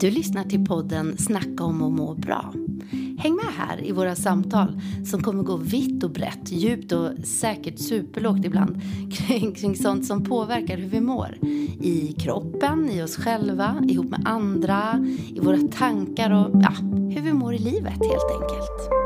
Du lyssnar till podden Snacka om att må bra. Häng med här i våra samtal som kommer gå vitt och brett, djupt och säkert superlågt ibland kring, kring sånt som påverkar hur vi mår. I kroppen, i oss själva, ihop med andra, i våra tankar och ja, hur vi mår i livet helt enkelt.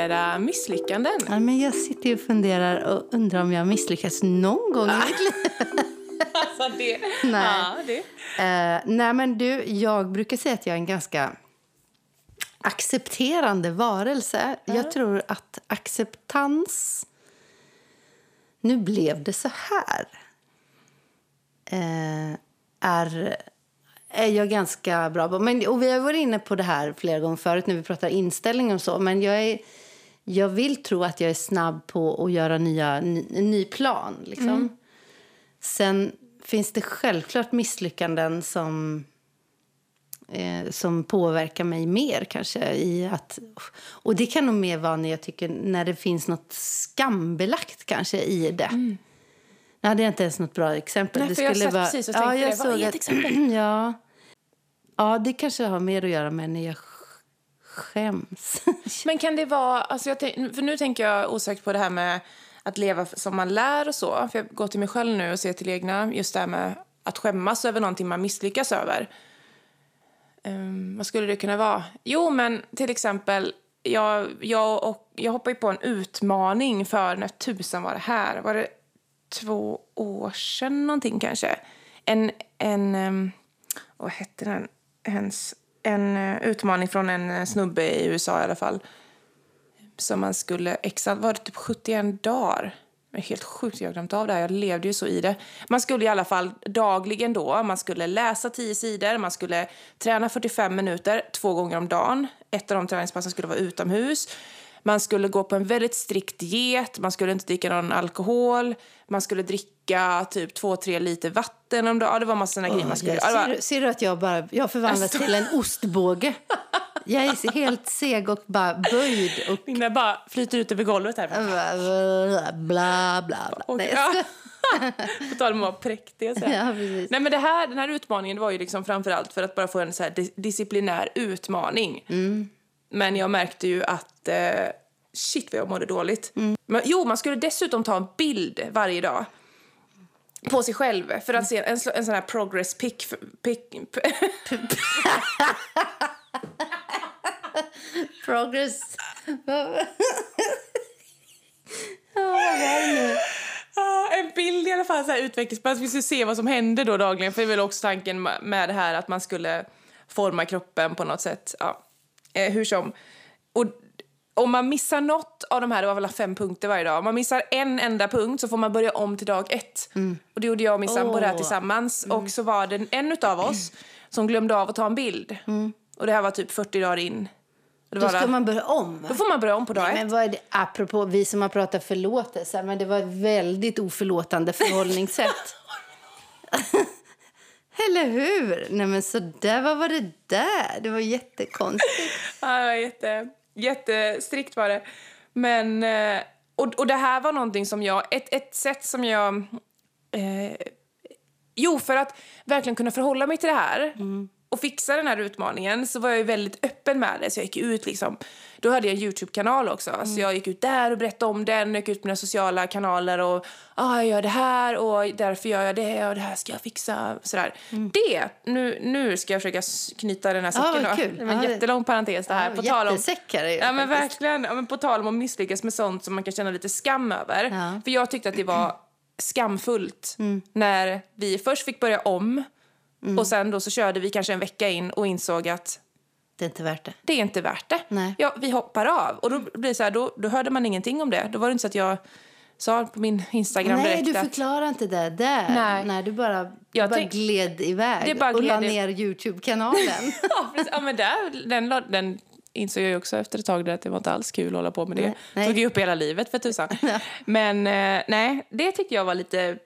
Hantera misslyckanden? Ja, men jag sitter och funderar och undrar om jag har misslyckats någon gång i mitt liv. Alltså det... Nej. Ja, det. Eh, nej, men du, jag brukar säga att jag är en ganska accepterande varelse. Jag tror att acceptans... Nu blev det så här. Eh, är, är jag ganska bra på. Men, och vi har varit inne på det här flera gånger förut när vi pratar inställning och så. Men jag, är, jag vill tro att jag är snabb på att göra nya, ny, ny plan. Liksom. Sen finns det självklart misslyckanden som, eh, som påverkar mig mer. kanske i att Och det kan nog mer vara när jag tycker när det finns något skambelagt kanske i det. Mm. Nu hade jag inte ens något bra exempel. Nej, för jag satt precis och tänkte det. Vad är ett exempel? ja, ja, det kanske har mer att göra med när jag skäms. Men kan det vara... Alltså jag tänk, för nu tänker jag osökt på det här med att leva som man lär och så. För jag går till mig själv nu och ser till egna. Just det här med att skämmas över någonting man misslyckas över. Um, vad skulle det kunna vara? Jo, men till exempel... Jag, jag, och, jag hoppade på en utmaning för, när tusan var det här? Var det två år sedan någonting kanske? En, en um, vad hette den? Hens, en eh, utmaning från en eh, snubbe i USA i alla fall. Som man skulle, exa, var det typ 71 dagar? Det är helt sjukt, jag har glömt av det här. Jag levde ju så i det. Man skulle i alla fall dagligen då, man skulle läsa 10 sidor, man skulle träna 45 minuter två gånger om dagen. Ett av de träningspassen skulle vara utomhus. Man skulle gå på en väldigt strikt diet, man skulle inte dricka någon alkohol, man skulle dricka typ 2-3 liter vatten om dagen. Ja, det var massa sådana grejer man skulle... Ja, var- ser, du, ser du att jag bara jag förvandlas till en ostbåge? Jag är helt seg och bara böjd och Linda bara flyter ut över golvet här. bla, bla, bla. Och, Nej, ja. På tal om att vara präktig så. Ja. Nej, men det här, den här utmaningen var ju liksom framförallt för att bara få en så här dis- disciplinär utmaning. Men jag märkte ju att eh, shit vad jag mådde dåligt. Men, jo, man skulle dessutom ta en bild varje dag på sig själv för att se en, en sån här progress pic. pic Progress. Ah, en bild i alla fall, så här utvecklingsplan. Så vi skulle se vad som hände då dagligen. För det är väl också tanken med det här att man skulle forma kroppen på något sätt. Ja. Eh, hur som. Och om man missar något av de här, det var väl fem punkter varje dag. Om man missar en enda punkt så får man börja om till dag ett. Och det gjorde jag och min sambo här Åh. tillsammans. Och så var det en av oss som glömde av att ta en bild. Och det här var typ 40 dagar in. Då ska där- man börja om. då får man börja om på dag ett. Men vad det, apropå vi som har pratat förlåtelse, men det var ett väldigt oförlåtande förhållningssätt. Eller hur? Nej men så där, vad var det där? Det var jättekonstigt. Ja, jätte, jättestrikt var det. Men, eh, och, och det här var någonting som jag, ett, ett sätt som jag, eh, jo för att verkligen kunna förhålla mig till det här och fixa den här utmaningen så var jag ju väldigt öppen med det. Så jag gick ut liksom, då hade jag en Youtube-kanal också. Så jag gick ut där och berättade om den, jag gick ut på mina sociala kanaler och ah, jag gör det här och därför gör jag det och det här ska jag fixa. Sådär. Det, nu, nu ska jag försöka knyta den här Ja, säcken kul. Det var en det- jättelång parentes det här. Ja, på tal om, är det ju Ja men faktiskt. verkligen. Ja, men på tal om att misslyckas med sånt som man kan känna lite skam över. Ja. För jag tyckte att det var skamfullt Mm. när vi först fick börja om och sen då så körde vi kanske en vecka in och insåg att Det är inte värt det. det är inte värt det. Nej. Ja, vi hoppar av. Och då blir så här, då, då hörde man ingenting om det. Då var det inte så att jag sa på min Instagram Nej, direkt du att... förklarar inte det där. Nej. Nej du bara, du Jag bara tänk- gled iväg Det bara och la ner Youtube-kanalen. ja, precis. ja, men där, den, den insåg jag också efter ett tag att det var inte alls kul att hålla på med det. Nej, nej. Tog ju upp hela livet för tusan. Men eh, nej, det tyckte jag var lite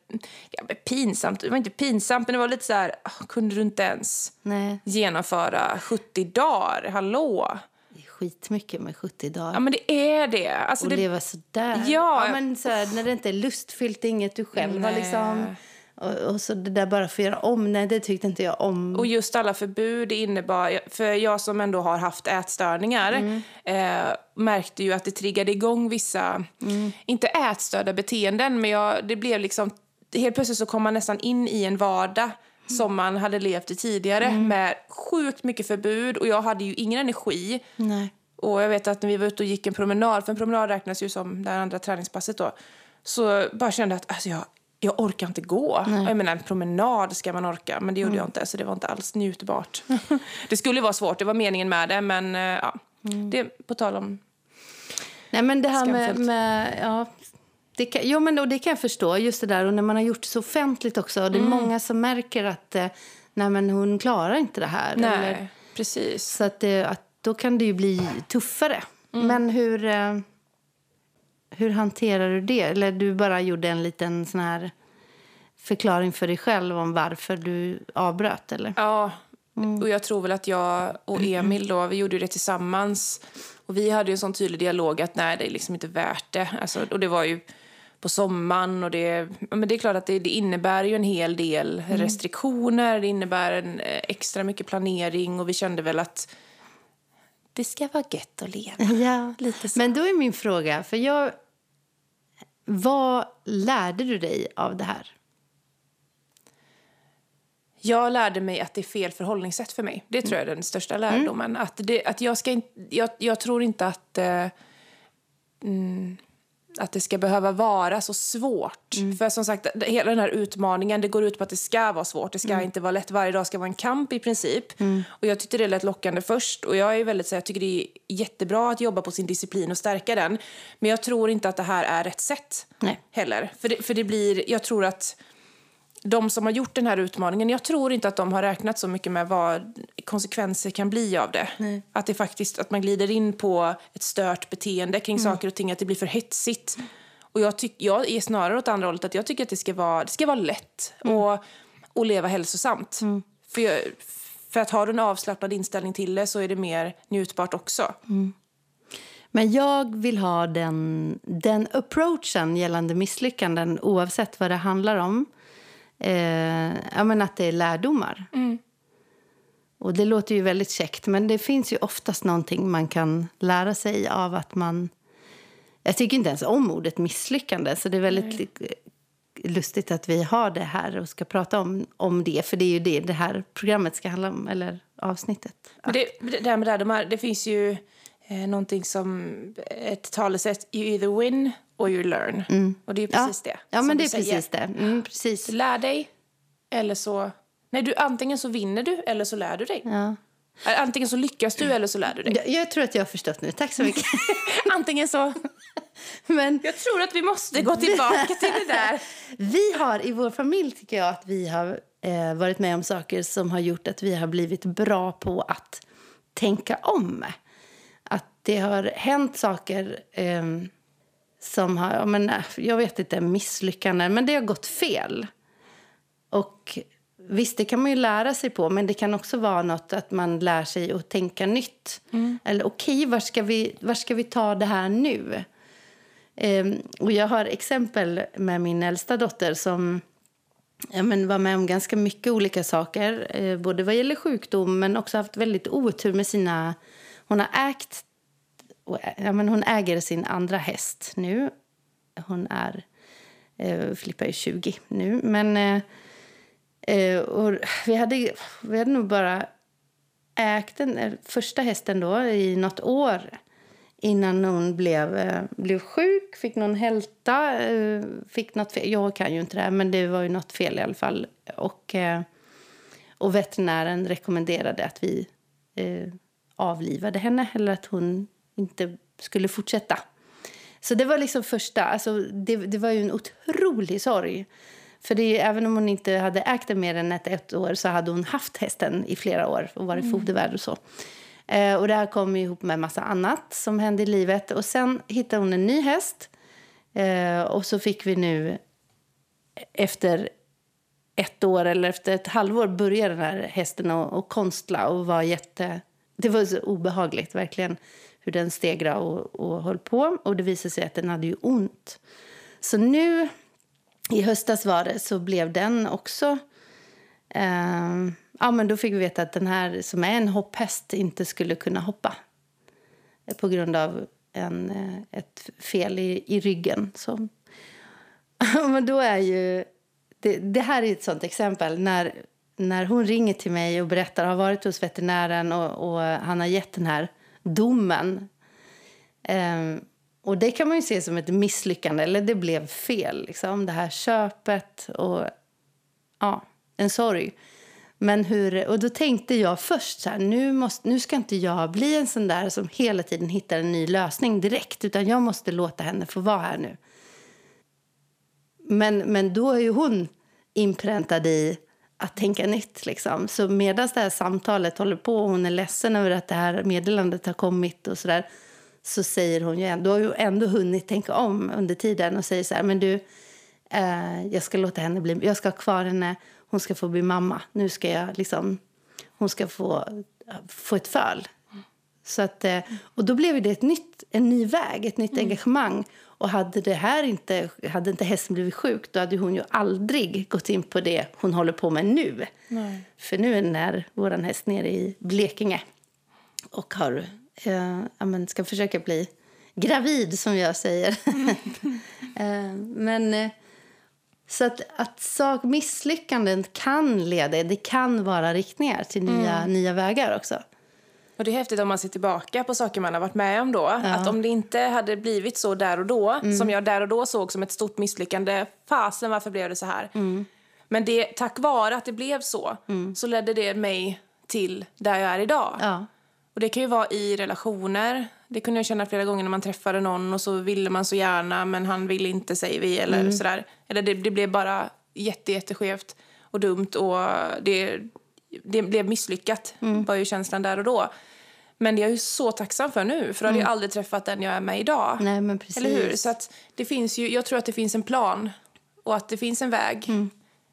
ja, pinsamt. Det var inte pinsamt, men det var lite så här, kunde du inte ens Nej, genomföra 70 dagar? Hallå? det är skitmycket med 70 dagar. Ja, men det är det. Alltså, och det leva sådär. Ja. ja men så här, när det inte är lustfyllt, inget du själv har liksom... Och, och så det där bara för att göra om, nej det tyckte inte jag om. Och just alla förbud innebar, för jag som ändå har haft ätstörningar eh, märkte ju att det triggade igång vissa, inte ätstörda beteenden, men jag, det blev liksom, helt plötsligt så kom man nästan in i en vardag som man hade levt i tidigare med sjukt mycket förbud och jag hade ju ingen energi. Nej. Och jag vet att när vi var ute och gick en promenad, för en promenad räknas ju som det andra träningspasset då, så bara kände jag att alltså jag, jag orkar inte gå. Jag menar, en promenad ska man orka, men det gjorde jag inte, så det var inte alls njutbart. det skulle vara svårt, det var meningen med det, men eh, ja. Det på tal om... Nej men det här med, med ja, det kan, jo, men och det kan jag förstå, just det där och när man har gjort det så offentligt också. Och det är Mm. många som märker att eh, nej, men hon klarar inte det här. Nej, Eller, precis. så att, det, att då kan det ju bli tuffare. Mm. Men hur, eh, hur hanterar du det? Eller du bara gjorde en liten sån här förklaring för dig själv om varför du avbröt? Eller? Ja, och jag tror väl att jag och Emil då, vi gjorde det tillsammans. Och vi hade en sån tydlig dialog att nej, det är liksom inte värt det. Alltså, och det var ju på sommaren och det, men det är klart att det, det innebär ju en hel del restriktioner. Det innebär en eh, extra mycket planering och vi kände väl att det ska vara gött att leva. Ja, Lite så. Men då är min fråga, för jag... Vad lärde du dig av det här? Jag lärde mig att det är fel förhållningssätt för mig. Det tror jag är den största lärdomen. Att det, att jag, ska inte, jag, jag tror inte att, eh, mm, att det ska behöva vara så svårt. För som sagt, hela den här utmaningen det går ut på att det ska vara svårt. Det ska inte vara lätt. Varje dag ska vara en kamp i princip. Och jag tyckte det lät lockande först. Och jag är väldigt så jag tycker det är jättebra att jobba på sin disciplin och stärka den. Men jag tror inte att det här är rätt sätt Nej. heller. För det, för det blir, jag tror att de som har gjort den här utmaningen, jag tror inte att de har räknat så mycket med vad konsekvenser kan bli av det. Att det faktiskt, att man glider in på ett stört beteende kring saker och ting, att det blir för hetsigt. Och jag, tyck, jag är snarare åt andra hållet, att jag tycker att det ska vara, det ska vara lätt och, och leva hälsosamt. För, jag, för att har du en avslappnad inställning till det så är det mer njutbart också. Men jag vill ha den, den approachen gällande misslyckanden oavsett vad det handlar om. Eh, ja, men att det är lärdomar. Och det låter ju väldigt käckt, men det finns ju oftast någonting man kan lära sig av att man... Jag tycker inte ens om ordet misslyckande, så det är väldigt lustigt att vi har det här och ska prata om, om det. För det är ju det det här programmet ska handla om, eller avsnittet. Men det, det här med lärdomar, det finns ju eh, någonting som ett talesätt, you either win or you learn. Och det är precis ja. det. Ja, men det är säger. precis det. Mm, precis. Lär dig, eller så... Nej, du, antingen så vinner du, eller så lär du dig. Ja. Antingen så lyckas du, eller så lär du dig. Jag, jag tror att jag har förstått nu. Tack så mycket. Antingen så... Men Jag tror att vi måste gå tillbaka till det där. vi har i vår familj tycker jag att vi har eh, varit med om saker som har gjort att vi har blivit bra på att tänka om. Att det har hänt saker eh, som har, ja, men, eh, jag vet inte, misslyckanden, men det har gått fel. Och visst, det kan man ju lära sig på, men det kan också vara något att man lär sig att tänka nytt. Eller okej, var, ska vi, var ska vi ta det här nu? Ehm, och jag har exempel med min äldsta dotter som ja, men var med om ganska mycket olika saker. Eh, både vad gäller sjukdom men också haft väldigt otur med sina... Hon har ägt och Ja, men hon äger sin andra häst nu. Hon är... Eh, Filippa är 20 nu. Men... Eh, eh, och vi, hade, vi hade nog bara ägt den eh, första hästen då i något år innan hon blev, eh, blev sjuk, fick någon hälta, eh, fick något fel. Jag kan ju inte det här, men det var ju något fel i alla fall. Och, eh, och veterinären rekommenderade att vi eh, avlivade henne eller att hon inte skulle fortsätta. Så det var liksom första, alltså det, det var ju en otrolig sorg. För det, även om hon inte hade ägt den mer än ett, ett år så hade hon haft hästen i flera år och varit fodervärd och så. Eh, och det här kom ihop med massa annat som hände i livet. Och sen hittade hon en ny häst. Eh, och så fick vi nu efter ett år eller efter ett halvår börja den här hästen och, och konstla och var jätte... Det var så obehagligt verkligen hur den stegrade och, och höll på. Och det visade sig att den hade ju ont. Så nu i höstas var det så blev den också... Eh, ja, men då fick vi veta att den här som är en hopphäst inte skulle kunna hoppa eh, på grund av en, eh, ett fel i, i ryggen. Så. men då är ju det, det, här är ett sånt exempel. När, när hon ringer till mig och berättar har varit hos veterinären och, och han har gett den här domen. Um, och det kan man ju se som ett misslyckande, eller det blev fel. Liksom. Det här köpet och ja, en sorg. Men hur, och då tänkte jag först så här, nu, måste, nu ska inte jag bli en sån där som hela tiden hittar en ny lösning direkt. Utan jag måste låta henne få vara här nu. Men, men då är ju hon inpräntad i att tänka nytt. Liksom. Så medan det här samtalet håller på och hon är ledsen över att det här meddelandet har kommit och så där, så säger hon ju ändå, har ändå hunnit tänka om under tiden och säger så här, men du, eh, jag ska låta henne bli, jag ska ha kvar henne, hon ska få bli mamma. Nu ska jag liksom, hon ska få, eh, få ett föl. Så att, eh, och då blev det ett nytt, en ny väg, ett nytt mm. engagemang. Och hade det här inte, hade inte hästen blivit sjuk då hade hon ju aldrig gått in på det hon håller på med nu. Nej. För nu är den här, vår häst nere i Blekinge och har, eh, ska försöka bli gravid, som jag säger. Mm. eh, men... Eh, så att, att sak, misslyckanden kan leda, det kan vara riktningar till nya, mm. nya vägar också. Och det är häftigt om man ser tillbaka på saker man har varit med om då. Ja. Att om det inte hade blivit så där och då, mm. som jag där och då såg som ett stort misslyckande, fasen varför blev det så här? Mm. Men det, tack vare att det blev så, mm. så ledde det mig till där jag är idag. Ja. Och det kan ju vara i relationer. Det kunde jag känna flera gånger när man träffade någon och så ville man så gärna men han ville inte säger vi eller mm. sådär. Eller det, det blev bara jätte, jätteskevt och dumt och det det blev misslyckat, mm. var ju känslan där och då. Men det är jag ju så tacksam för nu, för då hade mm. jag aldrig träffat den jag är med idag. Nej, men precis. Eller hur? Så att det finns ju, jag tror att det finns en plan och att det finns en väg. Mm.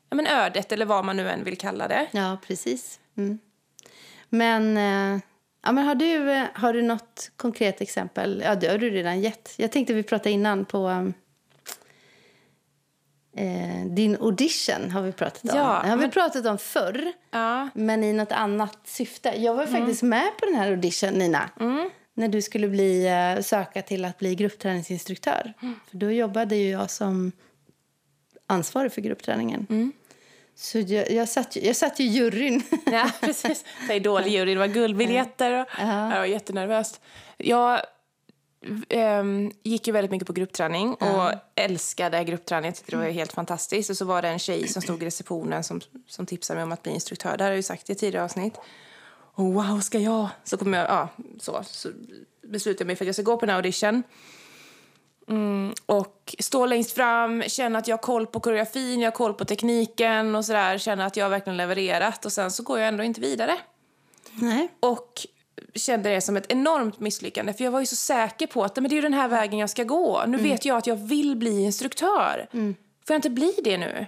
Ja, men ödet, eller vad man nu än vill kalla det. Ja, precis. Mm. Men, eh, ja, men har, du, eh, har du något konkret exempel? Ja, det har du redan gett. Jag tänkte vi pratade innan på um, Eh, din audition har vi pratat om. Ja, har men... vi pratat om förr, ja. men i något annat syfte. Jag var mm. faktiskt med på den här audition, Nina. Mm. När du skulle bli, uh, söka till att bli gruppträningsinstruktör. Mm. För då jobbade ju jag som ansvarig för gruppträningen. Mm. Så jag, jag, satt, jag satt i juryn. Ja, precis. Jury. Det var guldbiljetter. Och, ja. Jag var jättenervös. Jag um, gick ju väldigt mycket på gruppträning och älskade gruppträning. Jag tyckte det var helt fantastiskt. Och så var det en tjej som stod i receptionen som, som tipsade mig om att bli instruktör. Det har jag ju sagt i tidigare avsnitt. Och wow, ska jag? Så, kom jag, ja, så, så beslutade jag mig för att jag ska gå på här audition. Mm, och stå längst fram, känna att jag har koll på koreografin, jag har koll på tekniken och sådär. Känna att jag verkligen levererat och sen så går jag ändå inte vidare. Nej. Och kände det som ett enormt misslyckande. För Jag var ju så säker på att men det är den här vägen jag ska gå. Nu mm. vet jag att jag vill bli instruktör. Mm. Får jag inte bli det nu?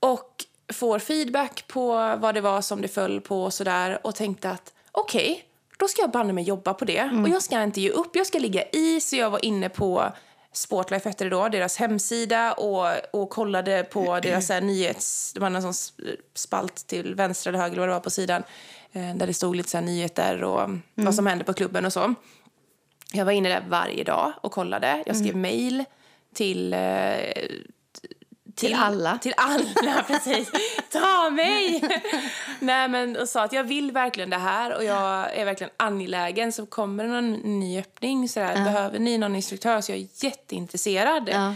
Och får feedback på vad det var som det föll på och sådär och tänkte att okej, okay, då ska jag banne mig jobba på det. Mm. Och jag ska inte ge upp, jag ska ligga i. Så jag var inne på Sportlife hette det då, deras hemsida och, och kollade på deras här, nyhets... Det var en sån spalt till vänster eller höger eller vad det var på sidan där det stod lite så nyheter och mm. vad som hände på klubben och så. Jag var inne där varje dag och kollade. Jag skrev mm. mejl till, eh, till... Till alla. Till alla, precis. Ta mig! Nej, men, och sa att jag vill verkligen det här och jag är verkligen angelägen. Så kommer det någon ny öppning, så där, uh. behöver ni någon instruktör så jag är jätteintresserad. Uh.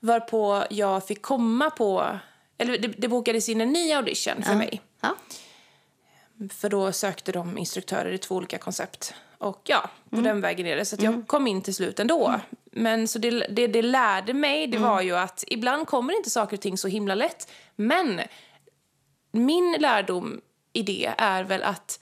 Varpå jag fick komma på, eller det, det bokades in en ny audition för uh. mig. För då sökte de instruktörer i två olika koncept. Och ja, på mm. den vägen är det. Så jag mm. kom in till slut ändå. Mm. Men så det, det, det lärde mig, det var ju att ibland kommer inte saker och ting så himla lätt. Men min lärdom i det är väl att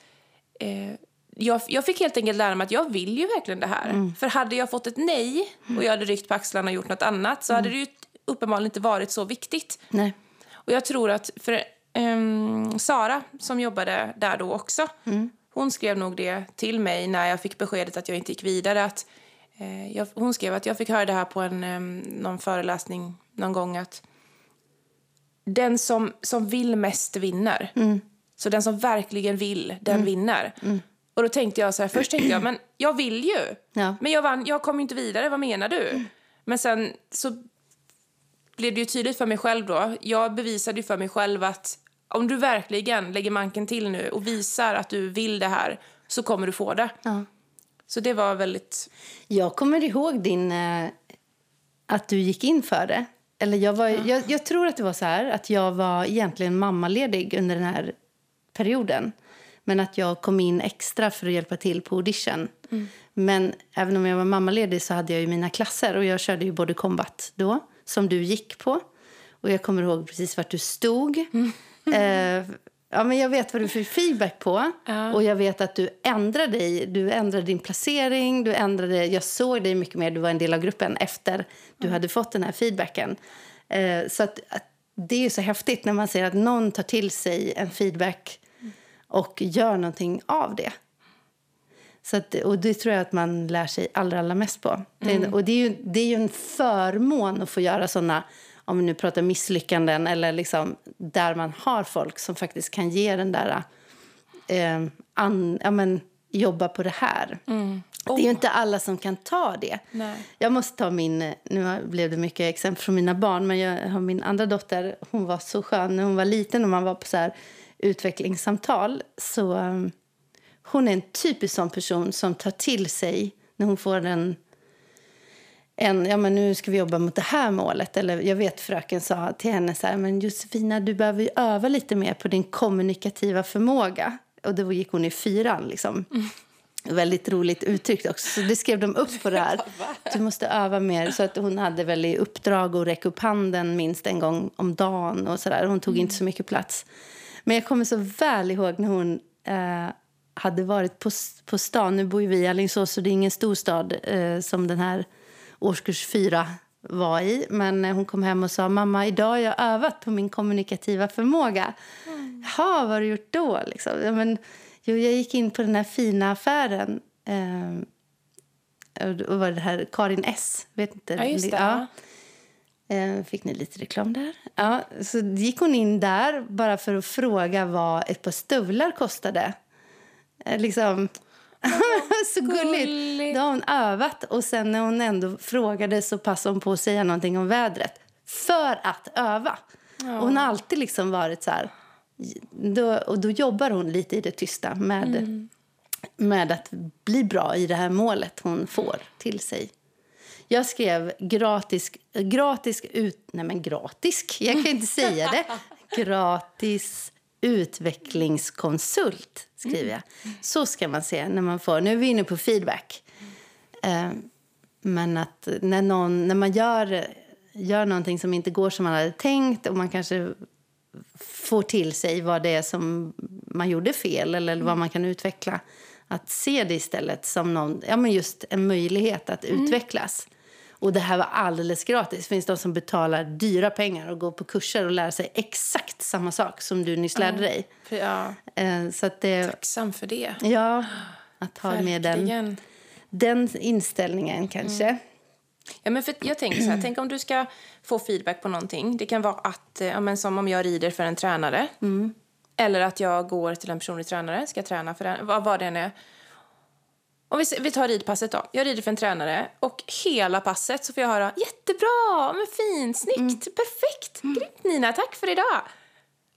eh, jag, jag fick helt enkelt lära mig att jag vill ju verkligen det här. För hade jag fått ett nej och jag hade ryckt på axlarna och gjort något annat så hade det ju uppenbarligen inte varit så viktigt. Nej. Och jag tror att för ehm, Sara som jobbade där då också, hon skrev nog det till mig när jag fick beskedet att jag inte gick vidare. Att, eh, jag, hon skrev att jag fick höra det här på en, em, någon föreläsning någon gång att den som, som vill mest vinner. Så den som verkligen vill, den vinner. Och då tänkte jag så här, först tänkte jag, men jag vill ju. Ja. Men jag vann, jag kom inte vidare, vad menar du? Men sen så blev det ju tydligt för mig själv då. Jag bevisade ju för mig själv att om du verkligen lägger manken till nu och visar att du vill det här så kommer du få det. Ja. Så det var väldigt... Jag kommer ihåg din, eh, att du gick in för det. Eller jag, var, jag, jag tror att det var så här att jag var egentligen mammaledig under den här perioden. Men att jag kom in extra för att hjälpa till på audition. Men även om jag var mammaledig så hade jag ju mina klasser och jag körde ju både combat då, som du gick på. Och jag kommer ihåg precis vart du stod. Eh, ja, men jag vet vad du fick feedback på. Och jag vet att du ändrade dig. Du ändrade din placering. Du ändrade, jag såg dig mycket mer. Du var en del av gruppen efter du hade fått den här feedbacken. Eh, så att, att det är så häftigt när man ser att någon tar till sig en feedback och gör någonting av det. Så att, och det tror jag att man lär sig allra, allra mest på. Det, och det är, ju, det är ju en förmån att få göra såna, om vi nu pratar misslyckanden eller liksom där man har folk som faktiskt kan ge den där, eh, an, ja men jobba på det här. Det är ju inte alla som kan ta det. Nej. Jag måste ta min, nu blev det mycket exempel från mina barn, men jag har min andra dotter, hon var så skön när hon var liten och man var på så här utvecklingssamtal. Så um, hon är en typisk sån person som tar till sig när hon får en, en, ja men nu ska vi jobba mot det här målet. Eller jag vet fröken sa till henne så här, men Josefina du behöver ju öva lite mer på din kommunikativa förmåga. Och då gick hon i fyran liksom. Väldigt roligt uttryckt också. Så det skrev de upp på det här. Du måste öva mer. Så att hon hade väl i uppdrag att räcka upp handen minst en gång om dagen. Och så där. Hon tog inte så mycket plats. Men jag kommer så väl ihåg när hon eh, hade varit på, på stan. Nu bor ju vi i Alingsås så det är ingen storstad eh, som den här årskurs fyra var i. Men eh, hon kom hem och sa mamma idag har jag övat på min kommunikativa förmåga. Jaha, vad har du gjort då? Liksom. Ja, men, jo, jag gick in på den här fina affären. Eh, och var det här Karin S. Vet inte, Ja, just det. Ja. Eh, Fick ni lite reklam där? Ja, så gick hon in där bara för att fråga vad ett par stövlar kostade. Eh, Liksom... så gulligt. gulligt. Då har hon övat och sen när hon ändå frågade så passade hon på att säga någonting om vädret. För att öva. Och hon har alltid liksom varit så här... Då, och då jobbar hon lite i det tysta med, med att bli bra i det här målet hon får till sig. Jag skrev gratis, gratis ut... Nej, men gratis. Jag kan inte säga det. Gratis utvecklingskonsult, skriver jag. Så ska man säga när man får... Nu är vi inne på feedback. Eh, men att när, någon, när man gör, gör någonting som inte går som man hade tänkt och man kanske får till sig vad det är som man gjorde fel eller vad man kan utveckla. Att se det istället som någon, ja, men just en möjlighet att utvecklas. Och det här var alldeles gratis. Det finns de som betalar dyra pengar och går på kurser och lär sig exakt samma sak som du nyss lärde dig. Ja, Eh, Så att det, tacksam för det. ja, att ha med den, Verkligen. den inställningen kanske. Ja, men för jag tänker så här, tänk om du ska få feedback på någonting. Det kan vara att, eh, ja, men som om jag rider för en tränare. Eller att jag går till en personlig tränare, ska träna för den, vad, vad det än är. Om vi, vi tar ridpasset då. Jag rider för en tränare och hela passet så får jag höra jättebra, men fint, snyggt, perfekt, grymt Nina, tack för idag.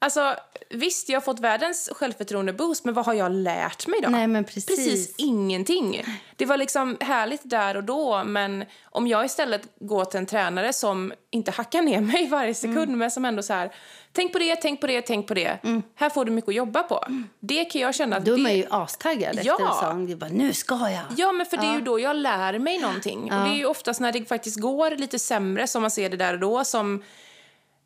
Alltså visst, jag har fått världens självförtroende-boost, men vad har jag lärt mig då? Nej, men precis. Precis ingenting. Det var liksom härligt där och då, men om jag istället går till en tränare som inte hackar ner mig varje sekund, men som ändå så här, tänk på det, tänk på det, tänk på det. Här får du mycket att jobba på. Det kan jag känna att Då är man ju astaggad efter Ja. en sång. Är bara, nu ska jag! Ja, men för det är ju då jag lär mig någonting. Och det är ju oftast när det faktiskt går lite sämre som man ser det där och då som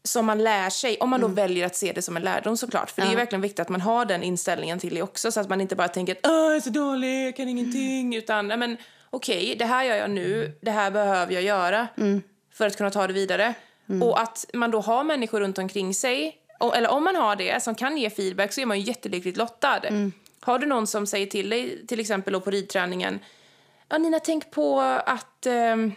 som man lär sig, om man då väljer att se det som en lärdom såklart. För det är ju verkligen viktigt att man har den inställningen till det också så att man inte bara tänker att jag är så dålig, jag kan ingenting. Utan, nej men okej, det här gör jag nu, det här behöver jag göra för att kunna ta det vidare. Och att man då har människor runt omkring sig, eller om man har det, som kan ge feedback så är man ju jättelyckligt lottad. Har du någon som säger till dig, till exempel då på ridträningen, ja Nina tänk på att ehm,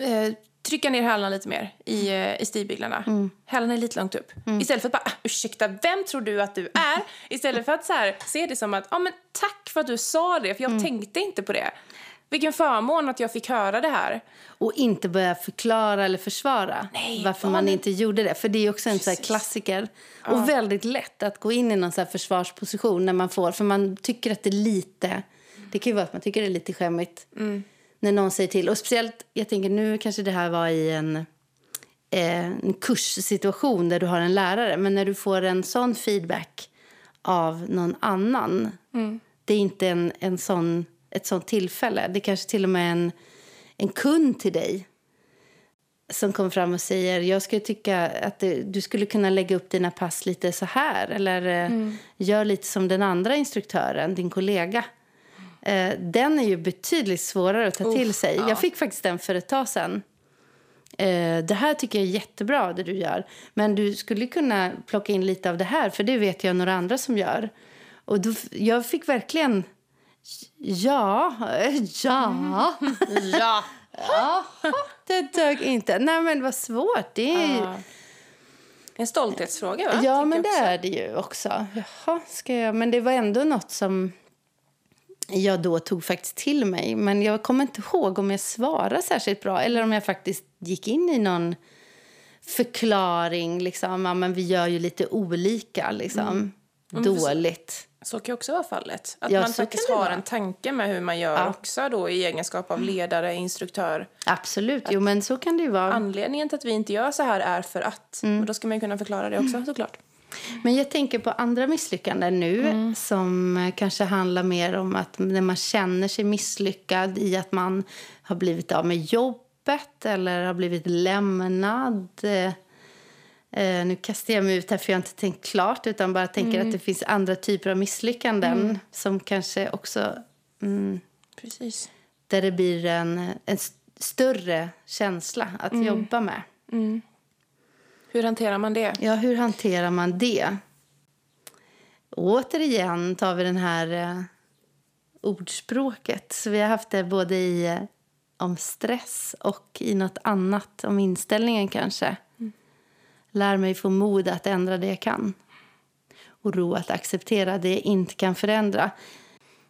eh, trycka ner hälarna lite mer i, eh, i stigbyglarna. Mm. Hälarna är lite långt upp. Istället för att bara, "Ah, ursäkta, vem tror du att du är? Istället för att så här, se det som att, ja men tack för att du sa det, för Mm. jag tänkte inte på det. Vilken förmån att jag fick höra det här. Och inte börja förklara eller försvara Nej, varför ja, man inte gjorde det. För det är också en så här Precis. klassiker. Och väldigt lätt att gå in i någon så här försvarsposition när man får, för man tycker att det är lite, det kan ju vara att man tycker det är lite skämmigt när någon säger till. Och speciellt, jag tänker nu kanske det här var i en, eh, en kurssituation där du har en lärare, men när du får en sån feedback av någon annan, det är inte en, en sån, ett sånt tillfälle. Det är kanske till och med en, en kund till dig som kommer fram och säger jag skulle tycka att det, du skulle kunna lägga upp dina pass lite så här eller eh, gör lite som den andra instruktören, din kollega. Eh, den är ju betydligt svårare att ta till sig. Jag fick faktiskt den för ett tag sedan. Eh, det här tycker jag är jättebra det du gör. Men du skulle kunna plocka in lite av det här för det vet jag några andra som gör. Och då, jag fick verkligen Ja, ja. Ja. Ja, det dög inte. Nej, men vad svårt. Det är ju... Ja. En stolthetsfråga, va? Ja, men det är det ju också. Jaha, ska jag... Men det var ändå något som jag då tog faktiskt till mig. Men jag kommer inte ihåg om jag svarade särskilt bra eller om jag faktiskt gick in i någon förklaring. Liksom. Ja, men vi gör ju lite olika, liksom. Dåligt. Så kan ju också vara fallet. Att Ja, man så faktiskt kan har vara. en tanke med hur man gör Ja. också då i egenskap av ledare, instruktör. Absolut. Jo, men så kan det vara. Anledningen till att vi inte gör så här är för att. Mm. Och då ska man ju kunna förklara det också såklart. Men jag tänker på andra misslyckanden nu som eh, kanske handlar mer om att när man känner sig misslyckad i att man har blivit av med jobbet eller har blivit lämnad. Eh, eh, nu kastar jag mig ut här för jag har inte tänkt klart utan bara tänker att det finns andra typer av misslyckanden som kanske också Precis. där det blir en, en st- större känsla att jobba med. Hur hanterar man det? Ja, hur hanterar man det? Återigen tar vi den här eh, ordspråket. Så vi har haft det både i eh, om stress och i något annat, om inställningen kanske. Lär mig få mod att ändra det jag kan. Och ro att acceptera det jag inte kan förändra.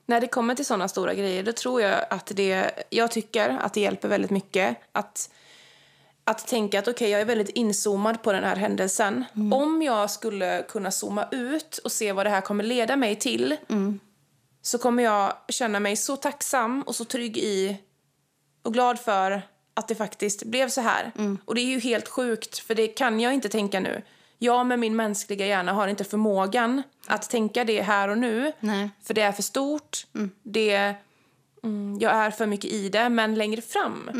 När det kommer till såna stora grejer då tror jag att det, jag tycker att det hjälper väldigt mycket att, att tänka att okej, jag är väldigt inzoomad på den här händelsen. Om jag skulle kunna zooma ut och se vad det här kommer leda mig till så kommer jag känna mig så tacksam och så trygg i och glad för att det faktiskt blev så här. Och det är ju helt sjukt, för det kan jag inte tänka nu. Jag med min mänskliga hjärna har inte förmågan att tänka det här och nu. Nej. För det är för stort. Det, mm, jag är för mycket i det. Men längre fram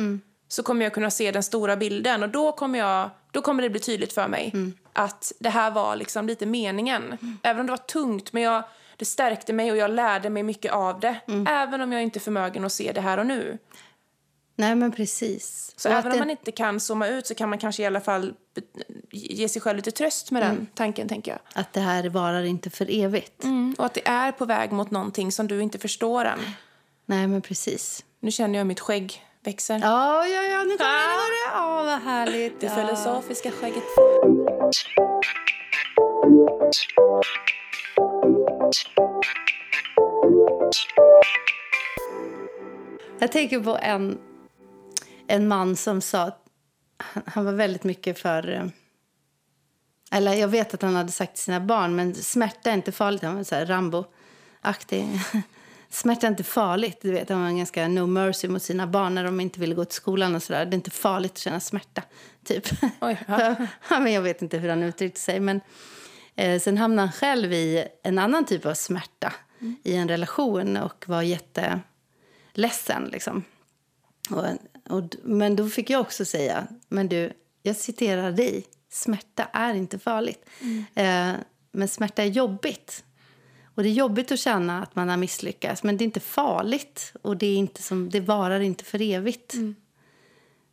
så kommer jag kunna se den stora bilden. Och då kommer, jag, då kommer det bli tydligt för mig att det här var liksom lite meningen. Även om det var tungt, men jag, det stärkte mig och jag lärde mig mycket av det. Även om jag inte är förmögen att se det här och nu. Nej, men precis. Så Och även om det- man inte kan zooma ut så kan man kanske i alla fall ge sig själv lite tröst med den tanken, tänker jag. Att det här varar inte för evigt. Mm, och att det är på väg mot någonting som du inte förstår än. Nej, men precis. Nu känner jag mitt skägg växer. Ja, ja, ja, nu. Nu går det. Ja, vad härligt. Det ja. filosofiska skägget. Jag tänker på en, en man som sa... Han, var väldigt mycket för... Eller jag vet att han hade sagt till sina barn, men smärta är inte farligt. Han var så Rambo-aktig. Smärta är inte farligt. Du vet, han var ganska no mercy mot sina barn när de inte ville gå till skolan. och så där. Det är inte farligt att känna smärta. Typ. Oj, ja. ja, men jag vet inte hur han uttryckte sig. Men, eh, sen hamnade han själv i en annan typ av smärta i en relation och var jätteledsen. Liksom. Och, och, men då fick jag också säga, men du, jag citerar dig. smärta är inte farligt. Eh, men smärta är jobbigt. Och det är jobbigt att känna att man har misslyckats, men det är inte farligt. Och det, är inte som, det varar inte för evigt.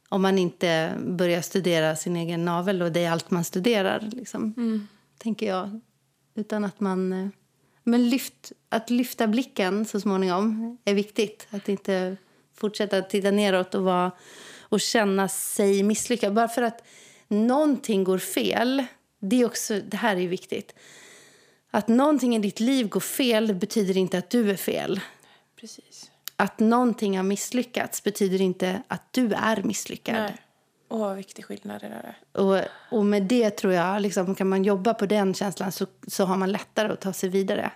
Om man inte börjar studera sin egen navel och det är allt man studerar, liksom, tänker jag. Utan att man... eh, Men lyft, att lyfta blicken så småningom är viktigt. Att inte fortsätta titta neråt och, vara, och känna sig misslyckad. Bara för att någonting går fel, det, är också, det här är ju viktigt. Att någonting i ditt liv går fel betyder inte att du är fel. Precis. Att någonting har misslyckats betyder inte att du är misslyckad. Nej. Åh, vad viktig skillnad det där är. Och, och med det tror jag, liksom, kan man jobba på den känslan så, så har man lättare att ta sig vidare.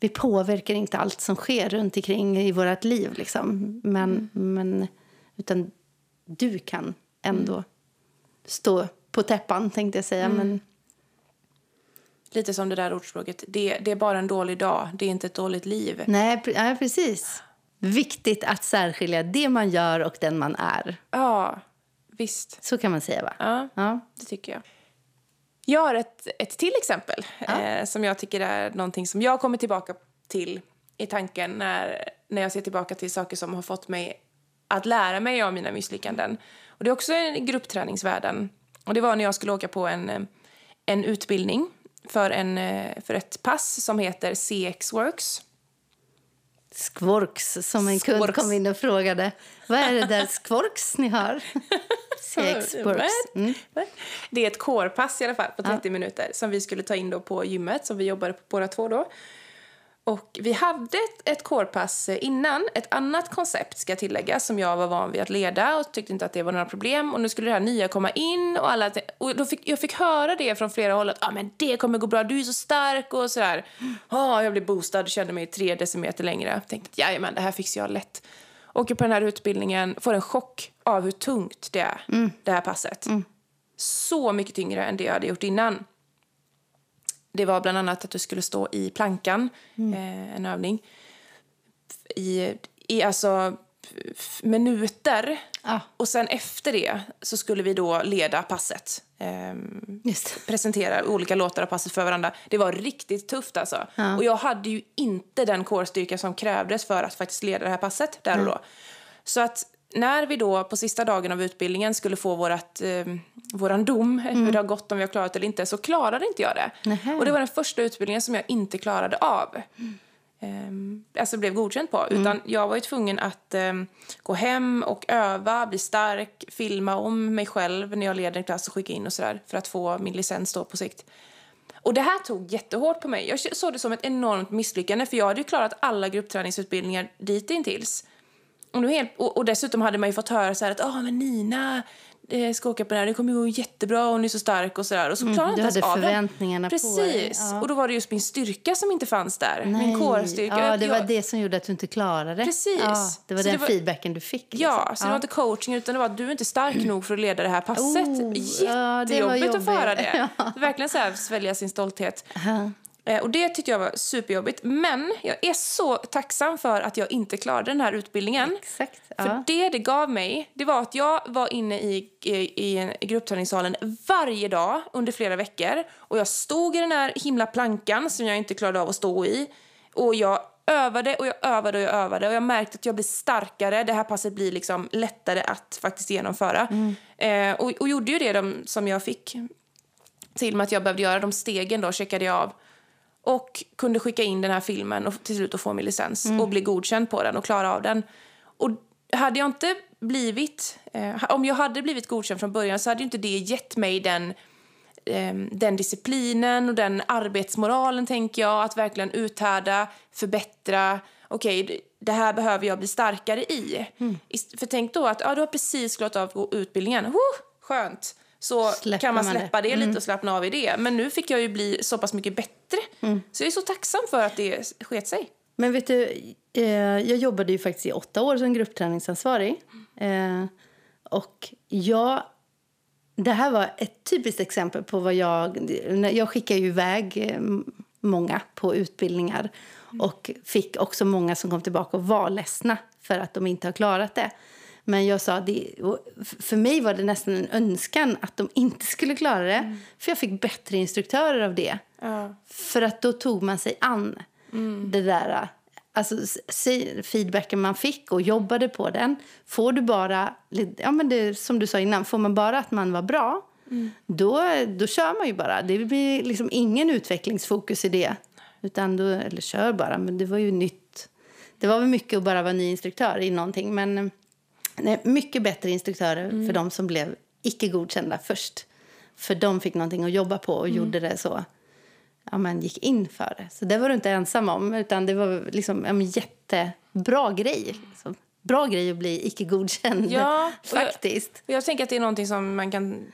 Vi påverkar inte allt som sker runt omkring i vårt liv. Liksom. Men, men, utan du kan ändå stå på täppan, tänkte jag säga. Men, Lite som det där ordspråket. Det, det är bara en dålig dag, det är inte ett dåligt liv. nej, nej, precis. Viktigt att särskilja det man gör och den man är. Ja, visst. Så kan man säga, va? Ja, Ja. det tycker jag. Jag har ett, ett till exempel eh, som jag tycker är någonting som jag kommer tillbaka till i tanken när, när jag ser tillbaka till saker som har fått mig att lära mig av mina misslyckanden. Och det är också en gruppträningsvärlden. Och det var när jag skulle åka på en, en utbildning för, en, eh, för ett pass som heter CX Works. Skvorks, som en kund Skvorks. kom in och frågade. Vad är det där skvorks ni har? Mm. Det är ett kårpass i alla fall på 30 minuter som vi skulle ta in då på gymmet som vi jobbade på båda två då. Och vi hade ett, ett kårpass innan, ett annat koncept ska tilläggas som jag var van vid att leda och tyckte inte att det var några problem. Och nu skulle det här nya komma in och alla och då fick, jag fick höra det från flera håll att ah, men det kommer gå bra, du är så stark och sådär. Ah, jag blev boostad och kände mig tre decimeter längre. Tänkte att jajamän, det här fixar jag lätt. Åker på den här utbildningen, får en chock av hur tungt det är, det här passet. Så mycket tyngre än det jag hade gjort innan. Det var bland annat att du skulle stå i plankan, eh, en övning, i, i alltså minuter. Ja. Och sen efter det så skulle vi då leda passet. Det. presentera olika låtar av passet för varandra. Det var riktigt tufft alltså. Och jag hade ju inte den kårstyrka som krävdes för att faktiskt leda det här passet där och då. Så att när vi då på sista dagen av utbildningen skulle få vårat, eh, våran dom, hur det har gått om vi har klarat eller inte, så klarade inte jag det. Nähä. Och det var den första utbildningen som jag inte klarade av. Ehm, alltså blev godkänd på. Utan jag var ju tvungen att ehm, gå hem och öva, bli stark, filma om mig själv när jag leder en klass och skicka in och sådär för att få min licens då på sikt. Och det här tog jättehårt på mig. Jag såg det som ett enormt misslyckande för jag hade ju klarat alla gruppträningsutbildningar ditintills. Och, nu helt, och, och dessutom hade man ju fått höra så att ah, men Nina eh, ska åka på det här, det kommer ju gå jättebra och hon är så stark och sådär. Och så klarade jag du inte ens av förväntningarna på Precis. ja. Och då var det just min styrka som inte fanns där. Nej. Min kårstyrka. Ja, det var jag, det som gjorde att du inte klarade det. Precis. Ja, det var Så den det var- feedbacken du fick. liksom. Ja, så det var inte coaching utan det var att du är inte stark nog för att leda det här passet. Oh, ja, det var Jättejobbigt att jobbigt. det. Verkligen så här svälja sin stolthet. Eh, Och det tyckte jag var superjobbigt. Men jag är så tacksam för att jag inte klarade den här utbildningen. Exakt. För Ja. det det gav mig, det var att jag var inne i, i, i en gruppträningssalen varje dag under flera veckor. Och jag stod i den här himla plankan som jag inte klarade av att stå i. Och jag övade och jag övade och jag övade och jag märkte att jag blir starkare. Det här passet blir liksom lättare att faktiskt genomföra. Eh, och, och gjorde ju det de, som jag fick till med att jag behövde göra. De stegen då checkade jag av. Och kunde skicka in den här filmen och till slut att få min licens och bli godkänd på den och klara av den. Och hade jag inte blivit, eh, om jag hade blivit godkänd från början så hade ju inte det gett mig den, eh, den disciplinen och den arbetsmoralen tänker jag. Att verkligen uthärda, förbättra. Okej, det- det här behöver jag bli starkare i. Ist- För tänk då att ja, du har precis klarat av utbildningen. Woo, skönt. Så Släpper kan man man det. släppa det, lite och slappna av i det. Men nu fick jag ju bli så pass mycket bättre. Så jag är så tacksam för att det sket sig. Men vet du, eh, jag jobbade ju faktiskt i åtta år som gruppträningsansvarig. Eh, och jag... Det här var ett typiskt exempel på vad jag... Jag skickade ju iväg eh, många på utbildningar och fick också många som kom tillbaka och var ledsna för att de inte har klarat det. Men jag sa, det, för mig var det nästan en önskan att de inte skulle klara det. Mm. För jag fick bättre instruktörer av det. Ja. För att då tog man sig an mm. det där alltså, feedbacken man fick och jobbade på den. Får du bara, ja, men det, som du sa innan, får man bara att man var bra mm. då, då kör man ju bara. Det blir liksom ingen utvecklingsfokus i det. Utan då, eller kör bara, men det var ju nytt. Det var väl mycket att bara vara ny instruktör i någonting. Men nej, mycket bättre instruktörer mm. för de som blev icke godkända först. För de fick någonting att jobba på och mm. gjorde det så ja, men gick in för det. Så det var du inte ensam om. Utan Det var liksom en jättebra grej. Liksom. Bra grej att bli icke godkänd. Ja, faktiskt. Jag, jag, tänker att det är någonting som man kan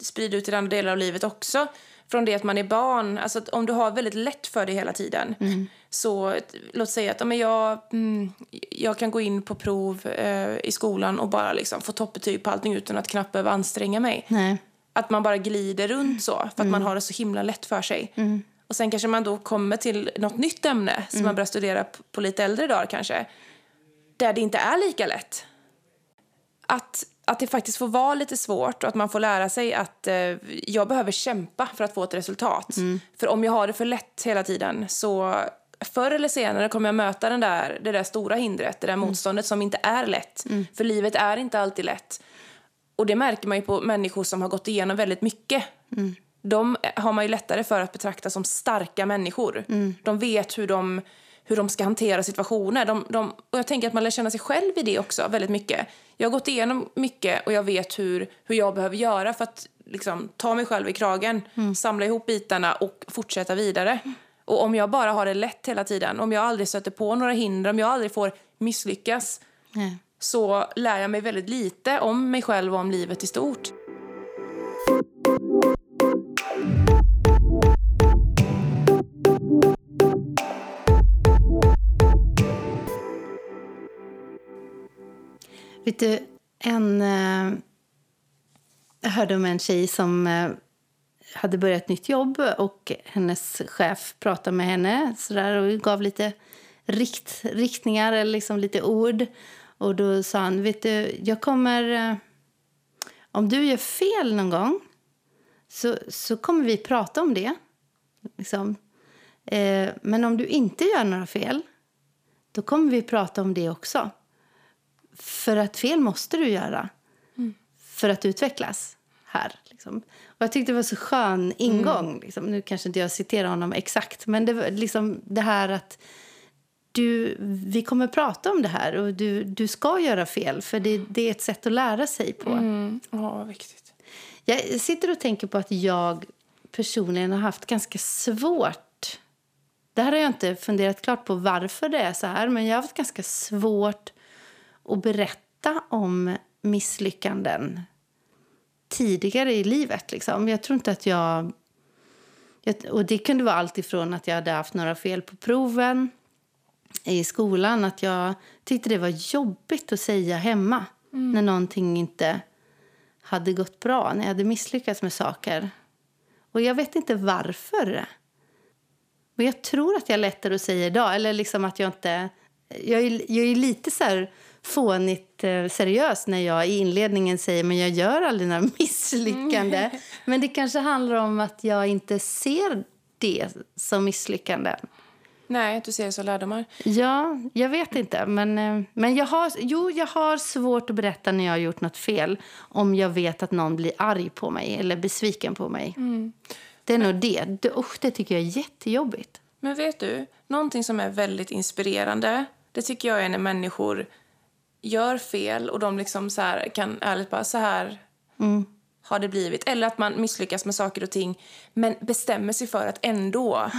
sprida ut i andra delar av livet också. Från det att man är barn. Alltså om du har väldigt lätt för det hela tiden. Mm. Så låt säga att men jag, mm, jag kan gå in på prov eh, i skolan och bara liksom få toppbetyg på allting utan att knappt behöva anstränga mig. Nej. Att man bara glider runt så, för att mm. man har det så himla lätt för sig. Mm. Och sen kanske man då kommer till något nytt ämne som mm. man börjar studera på lite äldre dagar kanske. Där det inte är lika lätt. Att, att det faktiskt får vara lite svårt och att man får lära sig att eh, jag behöver kämpa för att få ett resultat. Mm. För om jag har det för lätt hela tiden så förr eller senare kommer jag möta den där, det där stora hindret, det där mm. motståndet som inte är lätt. Mm. För livet är inte alltid lätt. Och det märker man ju på människor som har gått igenom väldigt mycket. Mm. De har man ju lättare för att betrakta som starka människor. Mm. De vet hur de, hur de ska hantera situationer. De, de, och jag tänker att man lär känna sig själv i det också väldigt mycket. Jag har gått igenom mycket och jag vet hur, hur jag behöver göra för att liksom, ta mig själv i kragen, mm. samla ihop bitarna och fortsätta vidare. Och om jag bara har det lätt hela tiden, om jag aldrig stöter på några hinder, om jag aldrig får misslyckas, Nej så lär jag mig väldigt lite om mig själv och om livet i stort. Vet du, en... Eh, jag hörde om en tjej som eh, hade börjat ett nytt jobb och hennes chef pratade med henne så och gav lite rikt, riktningar eller liksom lite ord. Och då sa han, vet du, jag kommer... Eh, om du gör fel någon gång så, så kommer vi prata om det. Liksom. Eh, men om du inte gör några fel, då kommer vi prata om det också. För att fel måste du göra mm. för att utvecklas här. Liksom. Och jag tyckte det var så skön ingång. Mm. Liksom. Nu kanske inte jag citerar honom exakt, men det var liksom det här att du, vi kommer prata om det här och du, du ska göra fel för det, det är ett sätt att lära sig på. Mm. Ja, viktigt. Jag sitter och tänker på att jag personligen har haft ganska svårt det här har jag inte funderat klart på varför det är så här men jag har haft ganska svårt att berätta om misslyckanden tidigare i livet. Liksom. Jag tror inte att jag... Och Det kunde vara allt ifrån att jag hade haft några fel på proven i skolan att jag tyckte det var jobbigt att säga hemma mm. när någonting inte hade gått bra, när jag hade misslyckats med saker. Och jag vet inte varför. Och jag tror att jag är lättare att säga idag. Eller liksom att jag inte... Jag är, jag är lite så här fånigt eh, seriös när jag i inledningen säger men jag gör aldrig några misslyckanden. Mm. Men det kanske handlar om att jag inte ser det som misslyckanden. Nej, du ser så lärdomar. Ja, jag vet inte. Men, eh, men jag, har, jo, jag har svårt att berätta när jag har gjort något fel om jag vet att någon blir arg på mig eller besviken på mig. Mm. Det är men, nog det. Det, usch, det tycker jag är jättejobbigt. Men vet du, någonting som är väldigt inspirerande det tycker jag är när människor gör fel och de liksom så här, kan ärligt bara så här mm. har det blivit. Eller att man misslyckas med saker och ting men bestämmer sig för att ändå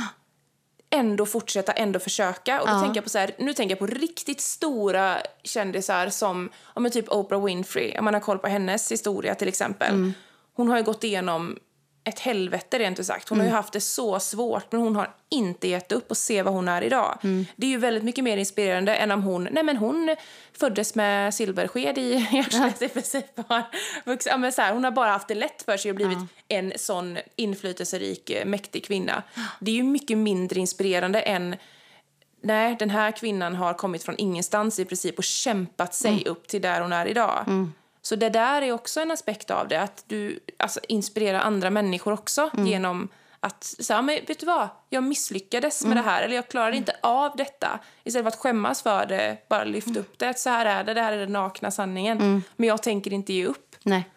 ändå fortsätta, ändå försöka. Och då ja. tänker jag på så här, nu tänker jag på riktigt stora kändisar som om typ Oprah Winfrey, om man har koll på hennes historia till exempel. Mm. Hon har ju gått igenom ett helvete rent ut sagt. Hon mm. har haft det så svårt men hon har inte gett upp och se vad hon är idag. Mm. Det är ju väldigt mycket mer inspirerande än om hon, nej men hon föddes med silversked i hjärtat i princip. Ja, men så här, hon har bara haft det lätt för sig och blivit ja. en sån inflytelserik, mäktig kvinna. Det är ju mycket mindre inspirerande än nej, den här kvinnan har kommit från ingenstans i princip och kämpat sig upp till där hon är idag. Så det där är också en aspekt av det, att du alltså, inspirerar andra människor också genom att säga, men vet du vad, jag misslyckades med det här eller jag klarade inte av detta. Istället för att skämmas för det, bara lyfta upp det. Så här är det, det här är den nakna sanningen. Men jag tänker inte ge upp. Nej.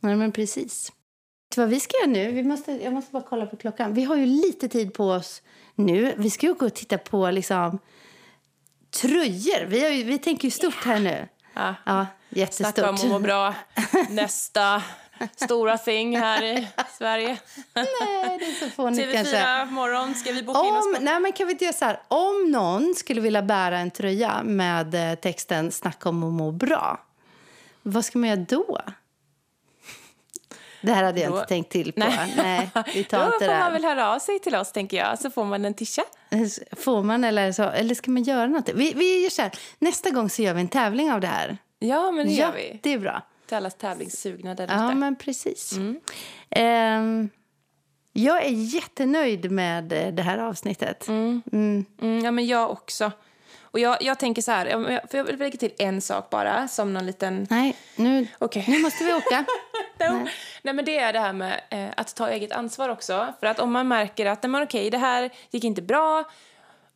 Nej, men precis. Vet du vad vi ska göra nu? Vi måste, jag måste bara kolla på klockan. Vi har ju lite tid på oss nu. Vi ska ju gå och titta på liksom, tröjor. Vi, ju, vi tänker ju stort här nu. Ja. Ja, Snacka jättestort. om att må bra. Nästa stora thing här i Sverige. Nej, det är så fånigt TV4 kanske. morgon, ska vi boka in oss Om, på? nej, men kan vi inte göra så här? Om någon skulle vilja bära en tröja med eh, texten Snacka om att må bra, vad ska man göra då? Det här hade jag Då- inte tänkt till på. Nej. Nej, vi tar Då inte får det man väl höra av sig till oss, tänker jag. Så får man en tisha. Får man eller så? Eller ska man göra något? Vi, vi gör så här. Nästa gång så gör vi en tävling av det här. Ja, men det ja, gör vi. det är bra. Till allas tävlingssugna där. Ja, men precis. Mm. Ehm, jag är jättenöjd med eh, det här avsnittet. Mm, ja, men jag också. Och jag, jag tänker så här, för jag vill lägga till en sak bara, som någon liten... Nej, nu, Okej. nu måste vi åka. Nej. nej, men det är det här med eh, att ta eget ansvar också. För att om man märker att, nej, men okej, det här gick inte bra.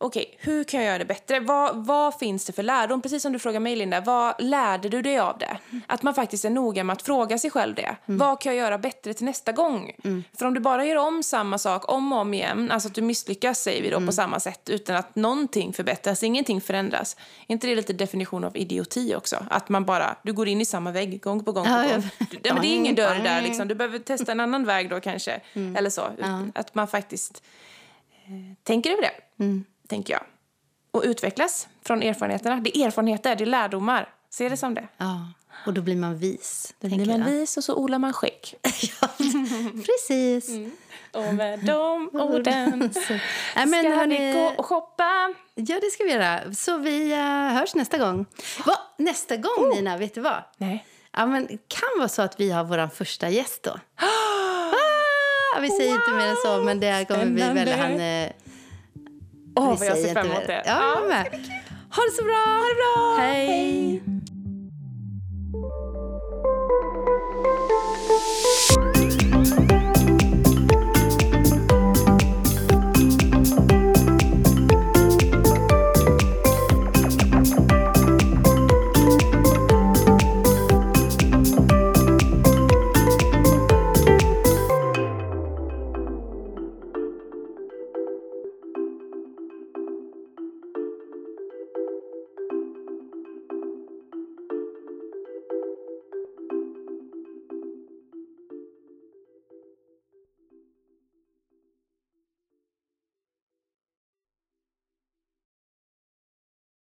Okej, hur kan jag göra det bättre? Vad, vad finns det för lärdom? Precis som du frågar mig, Linda. Vad lärde du dig av det? Att man faktiskt är noga med att fråga sig själv det. Vad kan jag göra bättre till nästa gång? För om du bara gör om samma sak om och om igen, alltså att du misslyckas säger vi då på samma sätt utan att någonting förbättras, ingenting förändras. Är inte det lite definition av idioti också? Att man bara, du går in i samma vägg gång på gång på gång. Du, ja, men det är ingen dörr där liksom. Du behöver testa en annan väg då kanske. Eller så. Att man faktiskt eh, tänker över det, tänker jag. Och utvecklas från erfarenheterna. Det är erfarenheter, det är lärdomar. Se det som det. Ja, och då blir man vis. Då blir man jag. vis och så odlar man skägg. ja, precis. Och med de orden Så, nej, men, ska hörni, vi gå och shoppa. Ja, det ska vi göra. Så vi uh, hörs nästa gång. Va? Nästa gång, Oh. Nina, vet du vad? Nej. Ja, men kan vara så att vi har vår första gäst då. ah, vi säger inte mer än så, men det kommer bli Spännande. väl han... eh, Åh, vi vad jag ser fram emot det. Ja, jag med. Ha det så bra! Ha det bra! Hej. Hej.